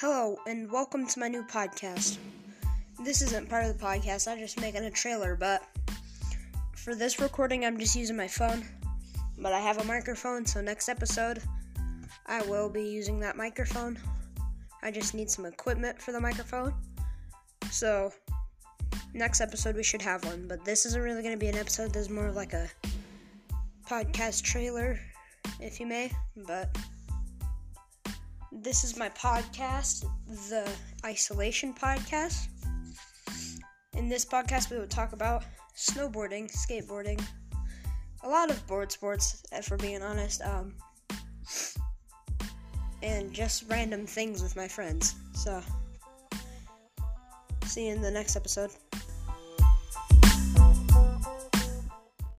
Hello, and welcome to my new podcast. This isn't part of the podcast, I'm just making a trailer, but for this recording, I'm just using my phone. But I have a microphone, so next episode, I will be using that microphone. I just need some equipment for the microphone. So, next episode, we should have one. But this isn't really going to be an episode, this is more of like a podcast trailer, if you may. But this is my podcast, the Isolation Podcast. In this podcast, we will talk about snowboarding, skateboarding, a lot of board sports, we're being honest, um, and just random things with my friends. So, see you in the next episode.